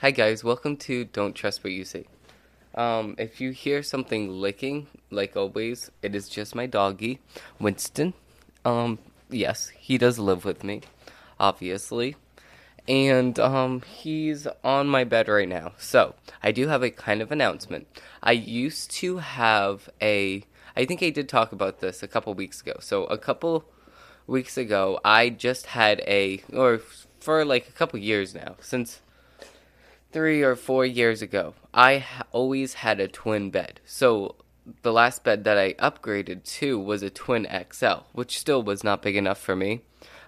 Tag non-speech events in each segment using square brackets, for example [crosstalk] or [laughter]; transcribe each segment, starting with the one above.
Hi guys, welcome to Don't Trust What You See. Um, if you hear something licking, like always, it is just my doggy, Winston. Um, yes, he does live with me, obviously. And um, he's on my bed right now. So, I do have a kind of announcement. I used to have a I think I did talk about this a couple weeks ago. So, a couple weeks ago, I just had a or for like a couple years now, since three or four years ago, I always had a twin bed. So the last bed that I upgraded to was a twin XL, which still was not big enough for me.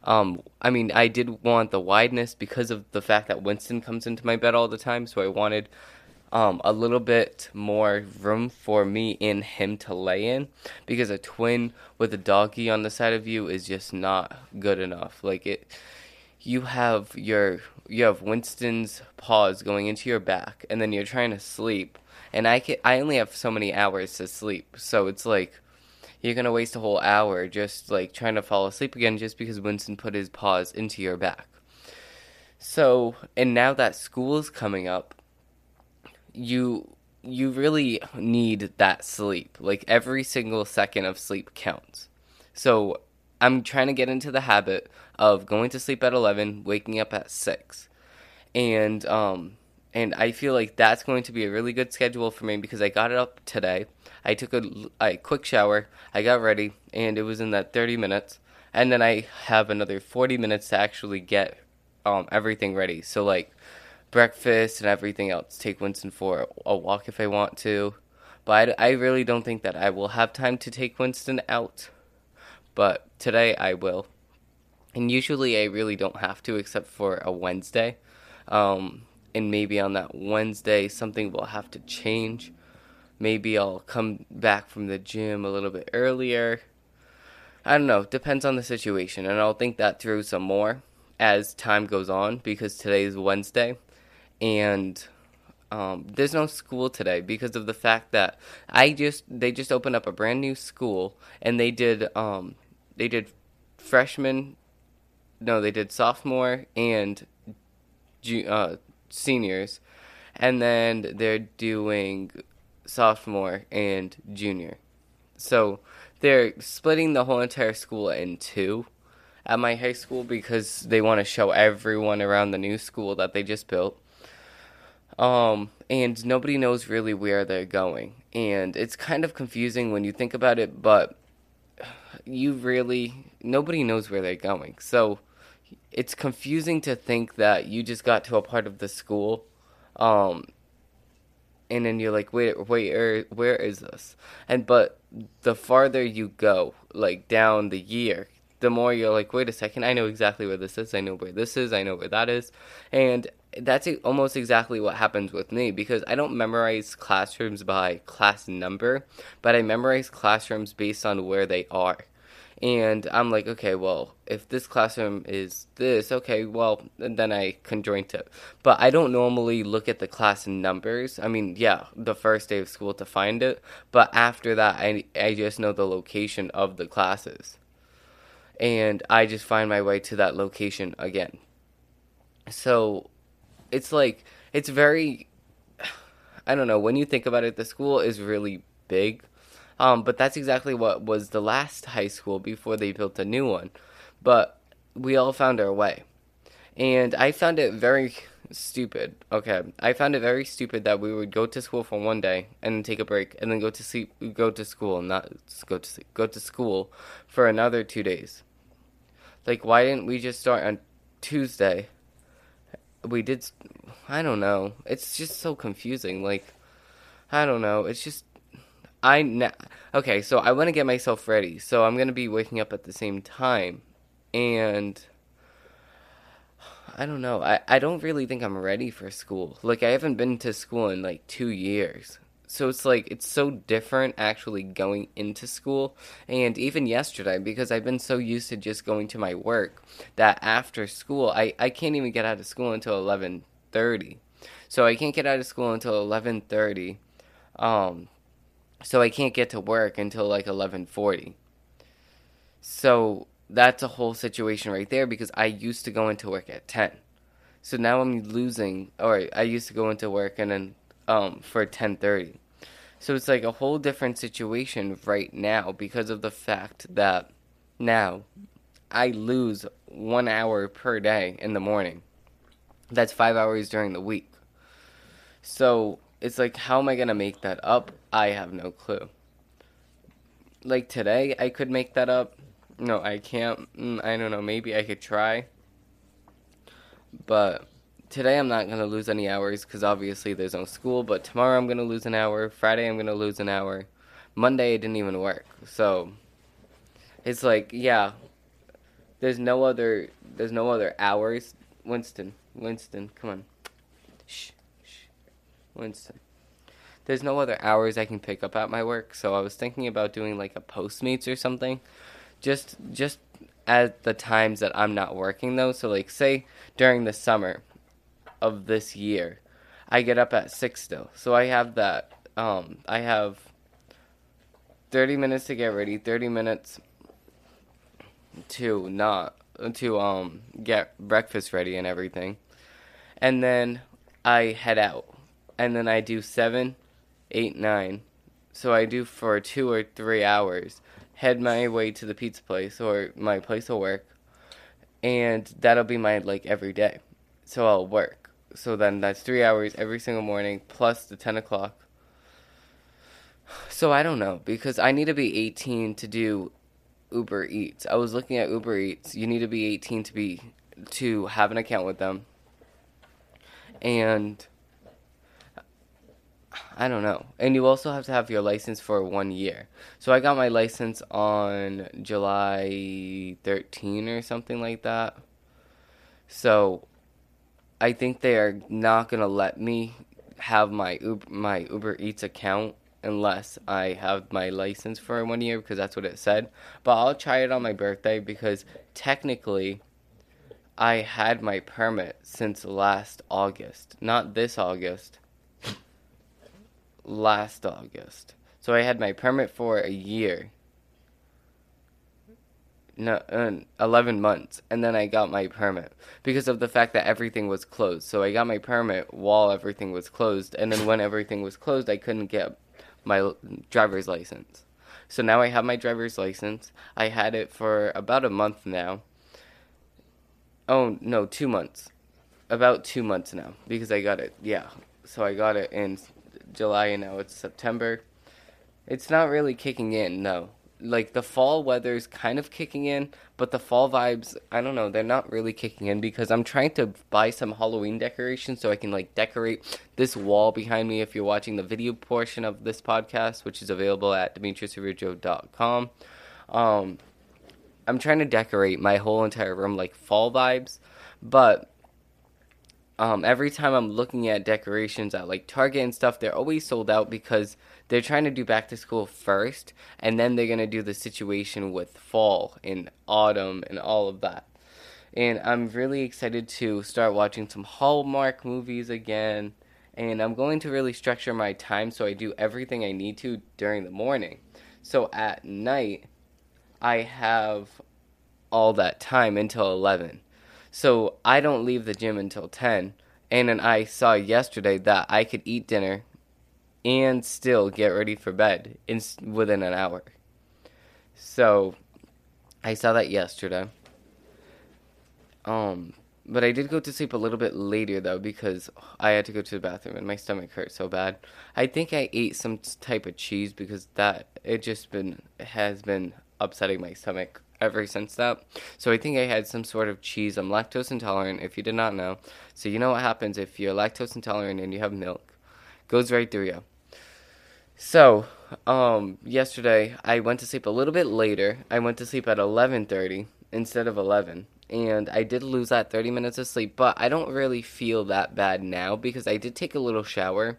Um, I mean, I did want the wideness because of the fact that Winston comes into my bed all the time, so I wanted um, a little bit more room for me and him to lay in because a twin with a doggy on the side of you is just not good enough. Like it you have your you have Winston's paws going into your back, and then you're trying to sleep. And I can I only have so many hours to sleep, so it's like you're gonna waste a whole hour just like trying to fall asleep again just because Winston put his paws into your back. So, and now that school's coming up, you you really need that sleep. Like every single second of sleep counts. So, I'm trying to get into the habit of going to sleep at 11, waking up at 6. And um and I feel like that's going to be a really good schedule for me because I got it up today. I took a, a quick shower, I got ready, and it was in that 30 minutes. And then I have another 40 minutes to actually get um, everything ready. So, like breakfast and everything else. Take Winston for a walk if I want to. But I, I really don't think that I will have time to take Winston out but today I will. And usually I really don't have to, except for a Wednesday. Um, and maybe on that Wednesday, something will have to change. Maybe I'll come back from the gym a little bit earlier. I don't know, depends on the situation. And I'll think that through some more as time goes on because today is Wednesday. And um, there's no school today because of the fact that I just they just opened up a brand new school and they did um, they did freshman, no, they did sophomore and uh, seniors, and then they're doing sophomore and junior. So they're splitting the whole entire school in two at my high school because they want to show everyone around the new school that they just built. Um, and nobody knows really where they're going. And it's kind of confusing when you think about it, but you really nobody knows where they're going. So it's confusing to think that you just got to a part of the school um and then you're like wait wait where, where is this? And but the farther you go like down the year the more you're like wait a second i know exactly where this is. I know where this is. I know where that is. And that's almost exactly what happens with me because I don't memorize classrooms by class number, but I memorize classrooms based on where they are. And I'm like, okay, well, if this classroom is this, okay, well, then I conjoint it. But I don't normally look at the class numbers. I mean, yeah, the first day of school to find it, but after that, I, I just know the location of the classes. And I just find my way to that location again. So it's like it's very [sighs] I don't know, when you think about it, the school is really big. Um, but that's exactly what was the last high school before they built a new one. But we all found our way. And I found it very stupid. Okay, I found it very stupid that we would go to school for one day and then take a break and then go to sleep, go to school, not go to sleep, go to school for another two days. Like, why didn't we just start on Tuesday we did i don't know it's just so confusing like i don't know it's just i na- okay so i want to get myself ready so i'm to be waking up at the same time and I don't know. I, I don't really think I'm ready for school. Like, I haven't been to school in like two years. So it's like, it's so different actually going into school. And even yesterday, because I've been so used to just going to my work, that after school, I, I can't even get out of school until 11.30. So I can't get out of school until 11.30. Um, so I can't get to work until like 11.40. So that's a whole situation right there because I used to go into work at 10. So now I'm losing or I used to go into work and then um for 10:30. So it's like a whole different situation right now because of the fact that now I lose 1 hour per day in the morning. That's 5 hours during the week. So it's like how am I going to make that up? I have no clue. Like today I could make that up no, I can't. Mm, I don't know. Maybe I could try. But today I'm not going to lose any hours because obviously there's no school. But tomorrow I'm going to lose an hour. Friday I'm going to lose an hour. Monday it didn't even work. So it's like, yeah, there's no other there's no other hours. Winston, Winston, come on. Shh, shh. Winston. There's no other hours I can pick up at my work, so I was thinking about doing like a Postmates or something just just at the times that I'm not working though. So like say during the summer of this year, I get up at six still. So I have that. Um, I have thirty minutes to get ready, thirty minutes to not to um get breakfast ready and everything, and then I head out, and then I do seven, eight, nine. So I do for two or three hours head my way to the pizza place or my place of work, and that'll be my like every day. So I'll work. So then that's three hours every single morning plus the ten o'clock. So I don't know because I need to be 18 to do Uber Eats. I was looking at Uber Eats. You need to be 18 to be to have an account with them. And I don't know. And you also have to have your license for one year. So I got my license on July 13 or something like that. So I think they are not going to let me have my Uber, my Uber Eats account unless I have my license for one year because that's what it said. But I'll try it on my birthday because technically I had my permit since last August, not this August last August. So I had my permit for a year. No, uh, 11 months. And then I got my permit because of the fact that everything was closed. So I got my permit while everything was closed. And then when everything was closed, I couldn't get my driver's license. So now I have my driver's license. I had it for about a month now. Oh, no, two months. About two months now because I got it. Yeah. So I got it in July and now it's September. It's not really kicking in, no. Like the fall weather's kind of kicking in, but the fall vibes, I don't know, they're not really kicking in because I'm trying to buy some Halloween decorations so I can like decorate this wall behind me if you're watching the video portion of this podcast, which is available at dimitrisarujo.com. Um, I'm trying to decorate my whole entire room like fall vibes, but um, every time I'm looking at decorations at like Target and stuff, they're always sold out because they're trying to do back to school first, and then they're gonna do the situation with fall and autumn and all of that. And I'm really excited to start watching some Hallmark movies again. And I'm going to really structure my time so I do everything I need to during the morning. So at night, I have all that time until 11 so I don't leave the gym until 10. And then I saw yesterday that I could eat dinner and still get ready for bed in within an hour. So I saw that yesterday. Um, but I did go to sleep a little bit later though because I had to go to the bathroom and my stomach hurt so bad. I think I ate some type of cheese because that it just been has been upsetting my stomach ever since that. So I think I had some sort of cheese. I'm lactose intolerant, if you did not know. So you know what happens if you're lactose intolerant and you have milk. Goes right through you. So, um, yesterday I went to sleep a little bit later. I went to sleep at 11:30 instead of 11, and I did lose that 30 minutes of sleep, but I don't really feel that bad now because I did take a little shower.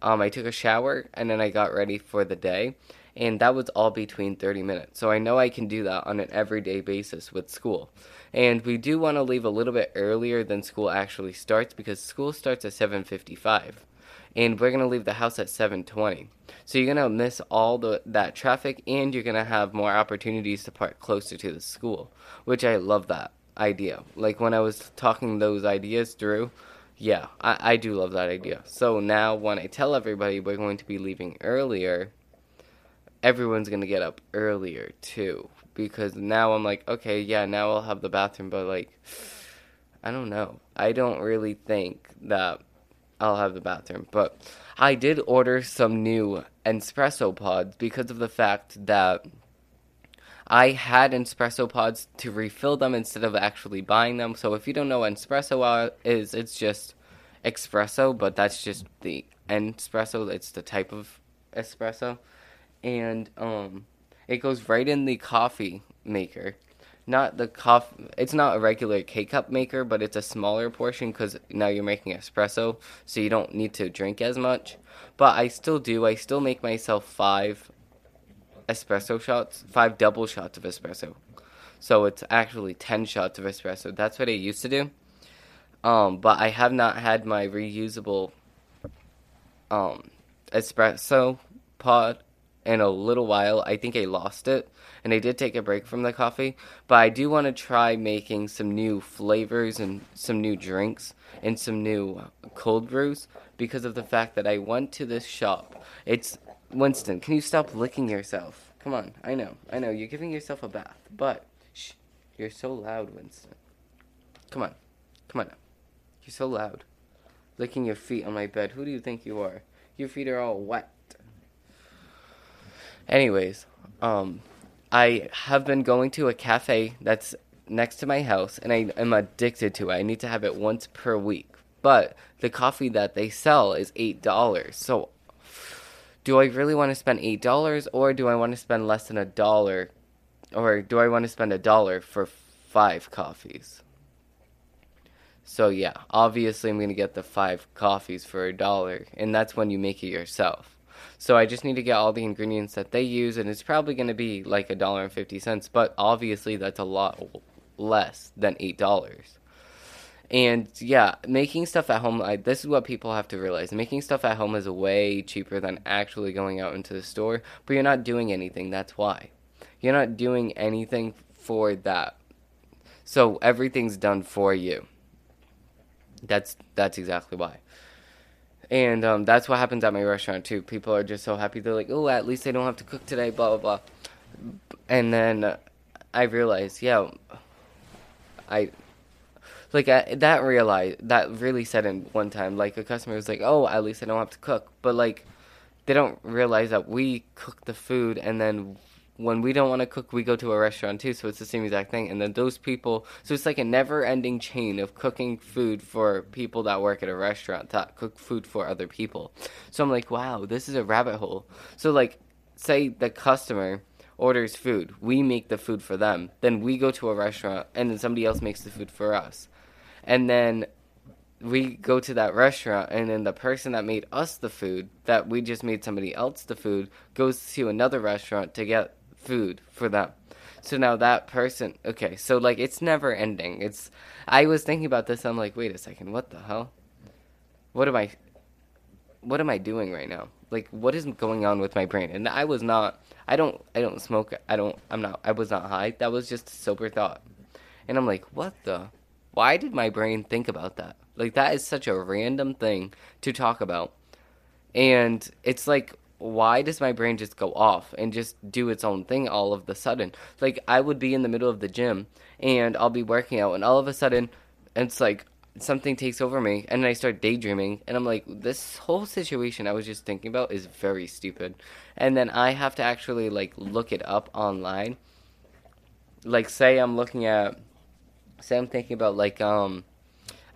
Um, I took a shower and then I got ready for the day, and that was all between 30 minutes. So I know I can do that on an everyday basis with school. And we do want to leave a little bit earlier than school actually starts because school starts at 7:55 and we're going to leave the house at 7:20. So you're going to miss all the that traffic and you're going to have more opportunities to park closer to the school, which I love that idea. Like when I was talking those ideas through, yeah, I, I do love that idea. So now when I tell everybody we're going to be leaving earlier, everyone's to get up earlier too because now I'm like, okay, yeah, now I'll have the bathroom, but like I don't know. I don't really think that I'll have the bathroom. But I did order some new espresso pods because of the fact that I had espresso pods to refill them instead of actually buying them. So if you don't know what espresso is, it's just espresso, but that's just the espresso. It's the type of espresso, and um, it goes right in the coffee maker not the coffee. It's not a regular K cup maker, but it's a smaller portion because now you're making espresso, so you don't need to drink as much. But I still do. I still make myself five espresso shots, five double shots of espresso. So it's actually ten shots of espresso. That's what I used to do. Um, but I have not had my reusable um espresso pod in a little while. I think I lost it and I did take a break from the coffee, but I do want to try making some new flavors and some new drinks and some new cold brews because of the fact that I went to this shop. It's Winston, can you stop licking yourself? Come on, I know, I know, you're giving yourself a bath, but shh, you're so loud, Winston. Come on, come on now. You're so loud. Licking your feet on my bed. Who do you think you are? Your feet are all wet. Anyways, um, I have been going to a cafe that's next to my house and I am addicted to it. I need to have it once per week. But the coffee that they sell is $8. So do I really want to spend $8 or do I want to spend less than a dollar or do I want to spend a dollar for 5 coffees? So yeah, obviously I'm to get the 5 coffees for a dollar and that's when you make it yourself. So I just need to get all the ingredients that they use, and it's probably going to be like a dollar and fifty cents. But obviously, that's a lot less than eight dollars. And yeah, making stuff at home, I, this is what people have to realize. Making stuff at home is way cheaper than actually going out into the store, but you're not doing anything. That's why. You're not doing anything for that. So everything's done for you. That's that's exactly why. And um, that's what happens at my restaurant too. People are just so happy. They're like, "Oh, at least I don't have to cook today." Blah blah blah. And then I realized, yeah, I like I, that. Realized that really said in one time. Like a customer was like, "Oh, at least I don't have to cook," but like they don't realize that we cook the food and then when we don't want to cook, we go to a restaurant too. So it's the same exact thing. And then those people, so it's like a never ending chain of cooking food for people that work at a restaurant that cook food for other people. So I'm like, wow, this is a rabbit hole. So, like, say the customer orders food, we make the food for them. Then we go to a restaurant and then somebody else makes the food for us. And then we go to that restaurant and then the person that made us the food that we just made somebody else the food goes to another restaurant to get food for them. So now that person, okay, so like it's never ending. It's I was thinking about this. I'm like, wait a second, what the hell? What am I? What am I doing right now? Like, what is going on with my brain? And I was not. I don't. I don't smoke. I don't. I'm not. I was not high. That was just a sober thought. And I'm like, what the? Why did my brain think about that? Like, that is such a random thing to talk about. And it's like why does my brain just go off and just do its own thing all of the sudden? Like I would be in the middle of the gym and I'll be working out and all of a sudden it's like something takes over me and I start daydreaming and I'm like this whole situation I was just thinking about is very stupid. And then I have to actually like look it up online. Like say I'm looking at say I'm thinking about like um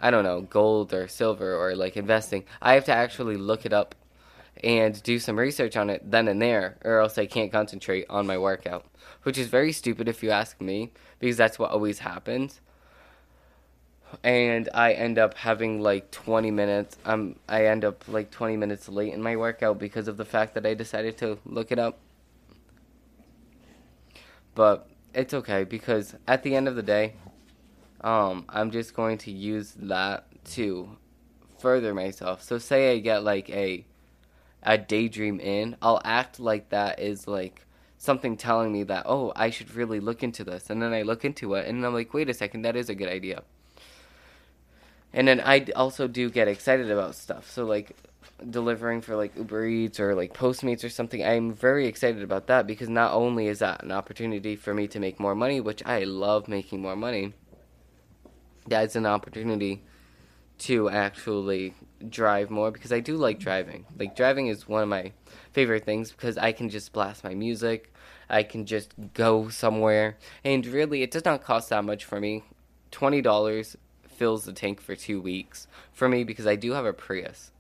I don't know, gold or silver or like investing. I have to actually look it up and do some research on it then and there, or else I can't concentrate on my workout. Which is very stupid if you ask me, because that's what always happens. and I end up having like 20 minutes. Um, I end up like 20 minutes late in my workout because of the fact that I decided to look it up. But it's okay because at the end of the day, um, I'm just going to use that to further myself. So say I get like a a daydream in, I'll act like that is like something telling me that oh I should really look into this, and then I look into it, and I'm like wait a second that is a good idea. And then I also do get excited about stuff. So like delivering for like Uber Eats or like Postmates or something, I'm very excited about that because not only is that an opportunity for me to make more money, which I love making more money, that's an opportunity to actually drive more because I do like driving. Like driving is one of my favorite things because I can just blast my music. I can just go somewhere and really it does not cost that much for me. $20 fills the tank for 2 weeks for me because I do have a Prius.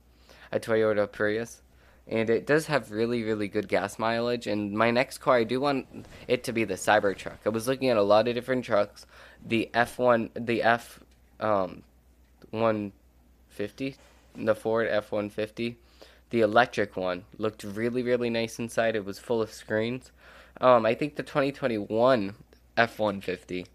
A Toyota Prius and it does have really really good gas mileage and my next car I do want it to be the Cybertruck. I was looking at a lot of different trucks. The F1 the F um 150, the Ford F 150. The electric one looked really, really nice inside. It was full of screens. Um, I think the 2021 F 150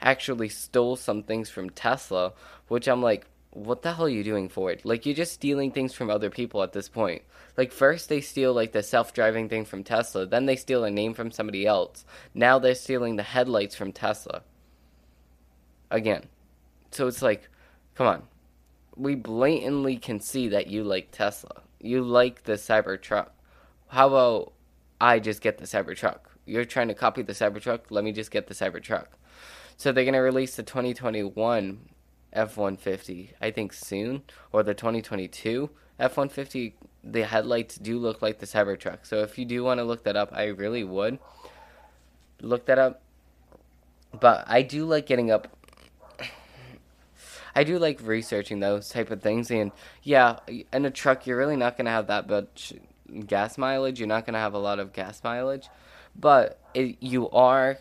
actually stole some things from Tesla, which I'm like, what the hell are you doing Ford? Like, you're just stealing things from other people at this point. Like, first they steal, like, the self driving thing from Tesla, then they steal a name from somebody else. Now they're stealing the headlights from Tesla. Again. So it's like, come on we blatantly can see that you like Tesla. You like the Cybertruck. How about I just get the Cybertruck? You're trying to copy the Cybertruck. Let me just get the Cybertruck. So they're gonna release the 2021 F150, I think soon, or the 2022 F150. The headlights do look like the Cybertruck. So if you do want to look that up, I really would look that up. But I do like getting up I do like researching those type of things, and yeah, in a truck you're really not gonna have that much gas mileage. You're not gonna have a lot of gas mileage, but it, you are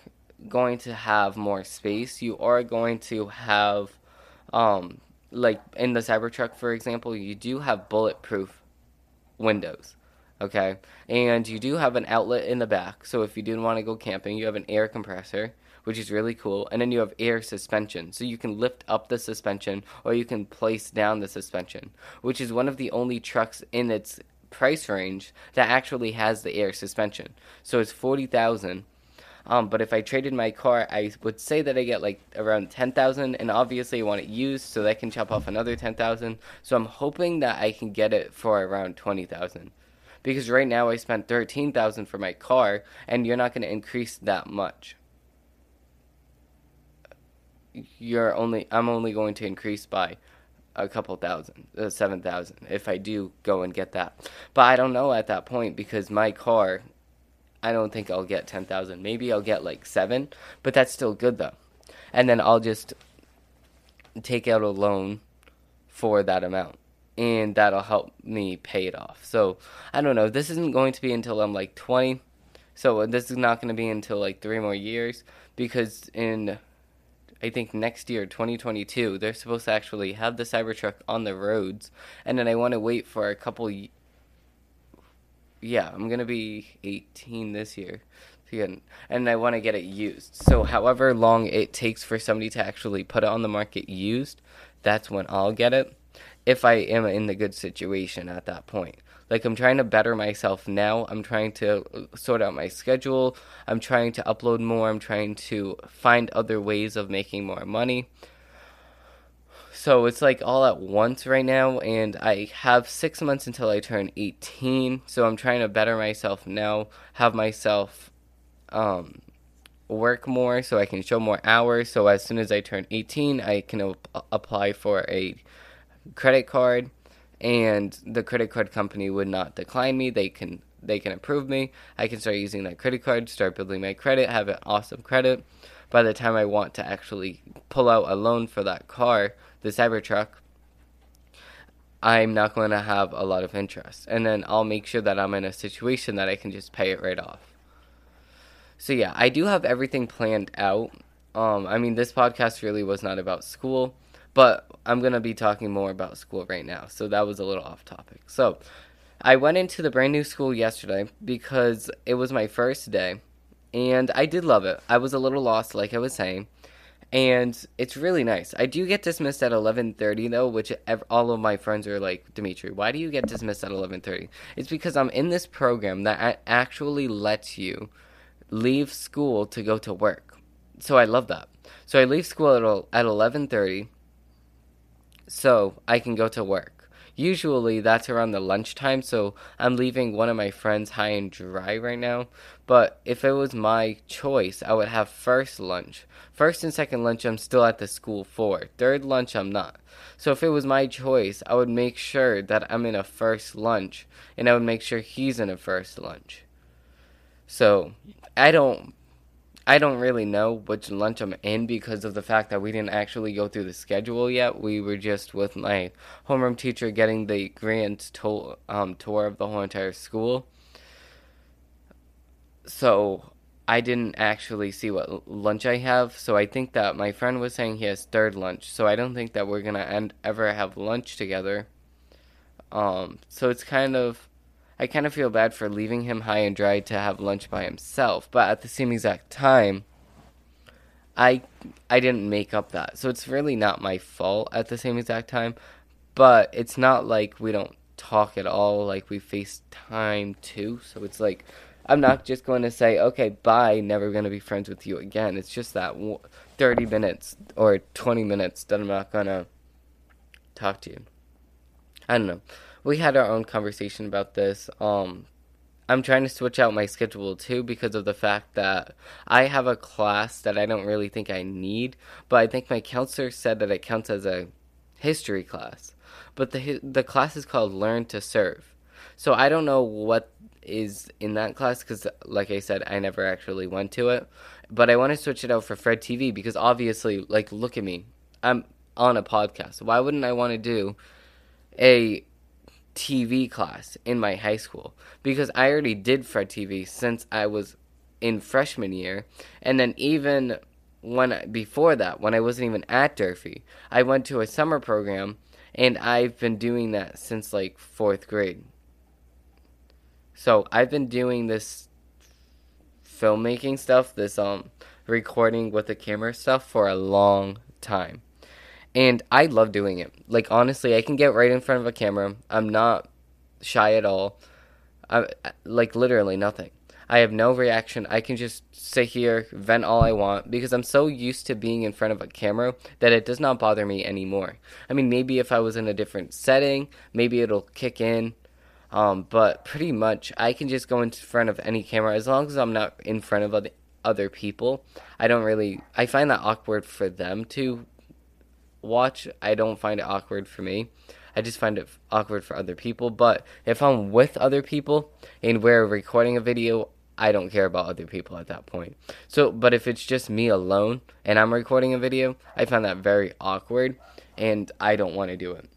going to have more space. You are going to have, um, like in the Cybertruck, for example, you do have bulletproof windows okay? And you do have an outlet in the back, so if you didn't want to go camping, you have an air compressor which is really cool. And then you have air suspension. So you can lift up the suspension or you can place down the suspension, which is one of the only trucks in its price range that actually has the air suspension. So it's 40,000. Um, but if I traded my car, I would say that I get like around 10,000 and obviously I want it used so that can chop off another 10,000. So I'm hoping that I can get it for around 20,000 because right now I spent 13,000 for my car and you're not going to increase that much you're only I'm only going to increase by a couple thousand, uh, seven thousand, if I do go and get that. But I don't know at that point because my car, I don't think I'll get ten thousand. Maybe I'll get like seven, but that's still good though. And then I'll just take out a loan for that amount, and that'll help me pay it off. So I don't know. This isn't going to be until I'm like twenty. So this is not going to be until like three more years because in I think next year, 2022, they're supposed to actually have the Cybertruck on the roads, and then I want to wait for a couple. Y- yeah, I'm gonna be 18 this year, and I want to get it used. So, however long it takes for somebody to actually put it on the market used, that's when I'll get it. If I am in the good situation at that point. Like I'm trying to better myself now. I'm trying to uh, sort out my schedule. I'm trying to upload more. I'm trying to find other ways of making more money. So it's like all at once right now, and I have six months until I turn 18. So I'm trying to better myself now, have myself um, work more so I can show more hours. So as soon as I turn 18, I can op- apply for a credit card and the credit card company would not decline me. They can they can approve me. I can start using that credit card, start building my credit, have an awesome credit. By the time I want to actually pull out a loan for that car, the Cybertruck, I'm not going to have a lot of interest. And then I'll make sure that I'm in a situation that I can just pay it right off. So yeah, I do have everything planned out. Um, I mean, this podcast really was not about school But I'm going to be talking more about school right now. So that was a little off topic. So I went into the brand new school yesterday because it was my first day and I did love it. I was a little lost, like I was saying, and it's really nice. I do get dismissed at 11:30 though, which all of my friends are like, "Dimitri, why do you get dismissed at 11:30?" It's because I'm in this program that actually lets you leave school to go to work. So I love that. So I leave school at at 11:30 so I can go to work. Usually that's around the lunchtime, so I'm leaving one of my friends high and dry right now. But if it was my choice, I would have first lunch. First and second lunch, I'm still at the school for. Third lunch, I'm not. So if it was my choice, I would make sure that I'm in a first lunch, and I would make sure he's in a first lunch. So I don't I don't really know which lunch I'm in because of the fact that we didn't actually go through the schedule yet. We were just with my homeroom teacher getting the grand to- um, tour of the whole entire school. So I didn't actually see what lunch I have. So I think that my friend was saying he has third lunch. So I don't think that we're gonna end ever have lunch together. Um, so it's kind of I kind of feel bad for leaving him high and dry to have lunch by himself, but at the same exact time, I I didn't make up that. So it's really not my fault at the same exact time, but it's not like we don't talk at all like we FaceTime too. So it's like I'm not just going to say, "Okay, bye, never going to be friends with you again." It's just that 30 minutes or 20 minutes that I'm not going to talk to you. I don't know we had our own conversation about this. Um, I'm trying to switch out my schedule too because of the fact that I have a class that I don't really think I need, but I think my counselor said that it counts as a history class. But the the class is called Learn to Serve. So I don't know what is in that class cuz like I said I never actually went to it, but I want to switch it out for Fred TV because obviously like look at me. I'm on a podcast. Why wouldn't I want to do a TV class in my high school because I already did Fred TV since I was in freshman year, and then even when before that, when I wasn't even at Durfee, I went to a summer program, and I've been doing that since like fourth grade. So I've been doing this filmmaking stuff, this um recording with the camera stuff for a long time and I love doing it. Like honestly, I can get right in front of a camera. I'm not shy at all. I like literally nothing. I have no reaction. I can just sit here, vent all I want because I'm so used to being in front of a camera that it does not bother me anymore. I mean, maybe if I was in a different setting, maybe it'll kick in. Um, but pretty much, I can just go in front of any camera as long as I'm not in front of other other people. I don't really. I find that awkward for them to watch, I don't find it awkward for me. I just find it awkward for other people. But if I'm with other people and we're recording a video, I don't care about other people at that point. So, but if it's just me alone and I'm recording a video, I find that very awkward and I don't want to do it.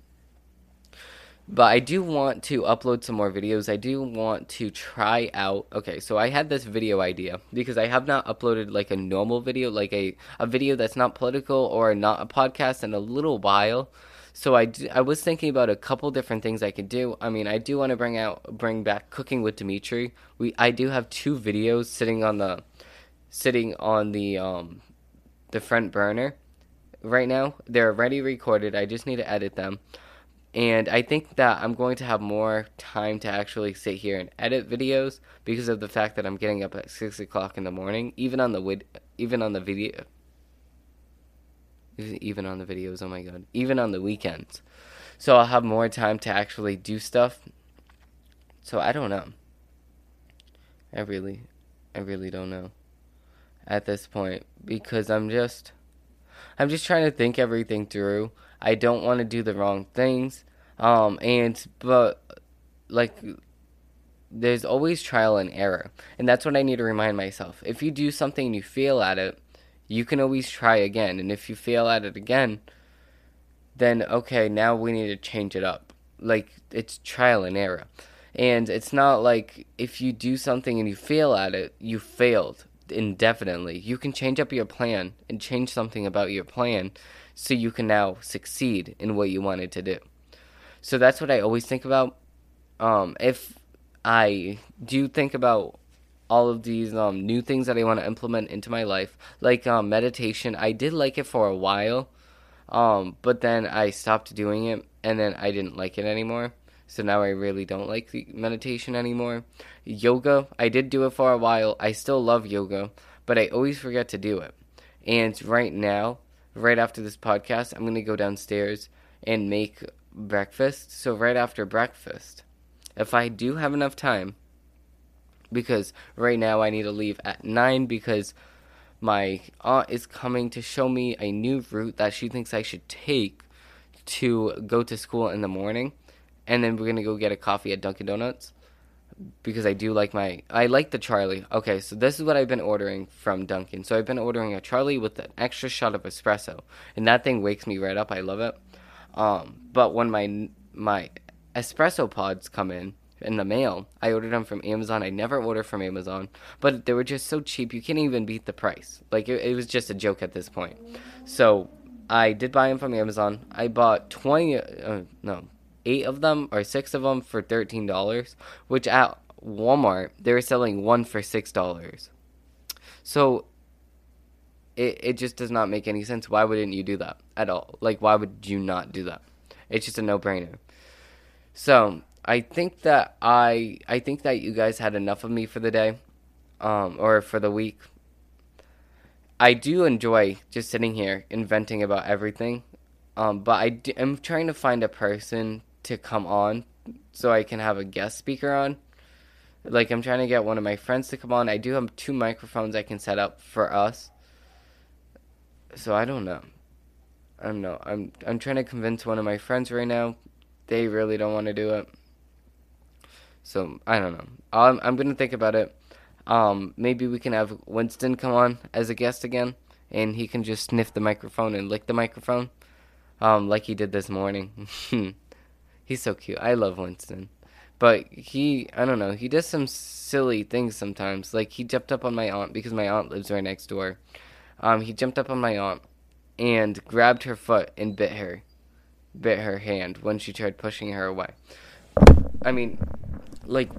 But I do want to upload some more videos. I do want to try out. Okay, so I had this video idea because I have not uploaded like a normal video, like a, a video that's not political or not a podcast in a little while. So I, I was thinking about a couple different things I could do. I mean, I do want to bring out bring back cooking with Dimitri. We I do have two videos sitting on the sitting on the um the front burner right now. They're already recorded. I just need to edit them. And I think that I'm going to have more time to actually sit here and edit videos because of the fact that I'm getting up at six o'clock in the morning, even on the vid- even on the video, even on the videos. Oh my god, even on the weekends. So I'll have more time to actually do stuff. So I don't know. I really, I really don't know at this point because I'm just, I'm just trying to think everything through. I don't want to do the wrong things. Um, and but like there's always trial and error. And that's what I need to remind myself. If you do something and you fail at it, you can always try again. And if you fail at it again, then okay, now we need to change it up. Like it's trial and error. And it's not like if you do something and you fail at it, you failed indefinitely. You can change up your plan and change something about your plan so you can now succeed in what you wanted to do. So that's what I always think about. Um, if I do think about all of these um, new things that I want to implement into my life, like um, meditation, I did like it for a while, um, but then I stopped doing it, and then I didn't like it anymore. So now I really don't like meditation anymore. Yoga, I did do it for a while. I still love yoga, but I always forget to do it. And right now, right after this podcast, I'm going to go downstairs and make breakfast. So, right after breakfast, if I do have enough time, because right now I need to leave at 9 because my aunt is coming to show me a new route that she thinks I should take to go to school in the morning. And then we're to go get a coffee at Dunkin' Donuts because I do like my I like the Charli. Okay, so this is what I've been ordering from Dunkin'. So I've been ordering a Charli with an extra shot of espresso, and that thing wakes me right up. I love it. Um, but when my my espresso pods come in in the mail, I ordered them from Amazon. I never order from Amazon, but they were just so cheap. You can't even beat the price. Like it, it was just a joke at this point. So I did buy them from Amazon. I bought twenty. Uh, no, eight of them or six of them for thirteen dollars, which at Walmart they were selling one for six dollars. So it it just does not make any sense. Why wouldn't you do that at all? Like why would you not do that? It's just a no brainer. So I think that I I think that you guys had enough of me for the day, um, or for the week. I do enjoy just sitting here inventing about everything, um, but I'm trying to find a person to come on so I can have a guest speaker on. Like I'm trying to get one of my friends to come on. I do have two microphones I can set up for us. So I don't know. I don't know. I'm I'm trying to convince one of my friends right now. They really don't want to do it. So I don't know. I'm I'm gonna think about it. Um, maybe we can have Winston come on as a guest again, and he can just sniff the microphone and lick the microphone, um, like he did this morning. [laughs] He's so cute. I love Winston. But he, I don't know, he does some silly things sometimes. Like he jumped up on my aunt because my aunt lives right next door. Um, he jumped up on my aunt and grabbed her foot and bit her, bit her hand when she tried pushing her away. I mean, like,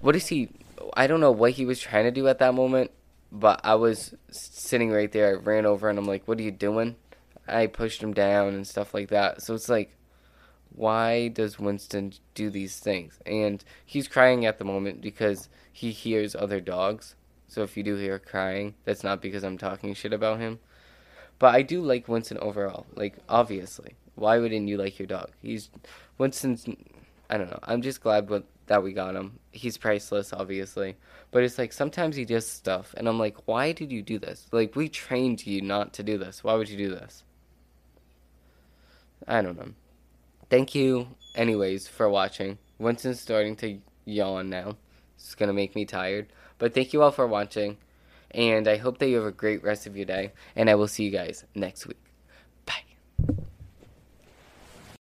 what is he? I don't know what he was trying to do at that moment, but I was sitting right there. I ran over and I'm like, "What are you doing?" I pushed him down and stuff like that. So it's like, why does Winston do these things? And he's crying at the moment because he hears other dogs. So if you do hear crying, that's not because I'm talking shit about him. But I do like Winston overall. Like obviously, why wouldn't you like your dog? He's Winston's. I don't know. I'm just glad with, that we got him. He's priceless, obviously. But it's like sometimes he does stuff, and I'm like, why did you do this? Like we trained you not to do this. Why would you do this? I don't know thank you, anyways, for watching. Winston's starting to yawn now. It's going to make me tired. But thank you all for watching. And I hope that you have a great rest of your day. And I will see you guys next week.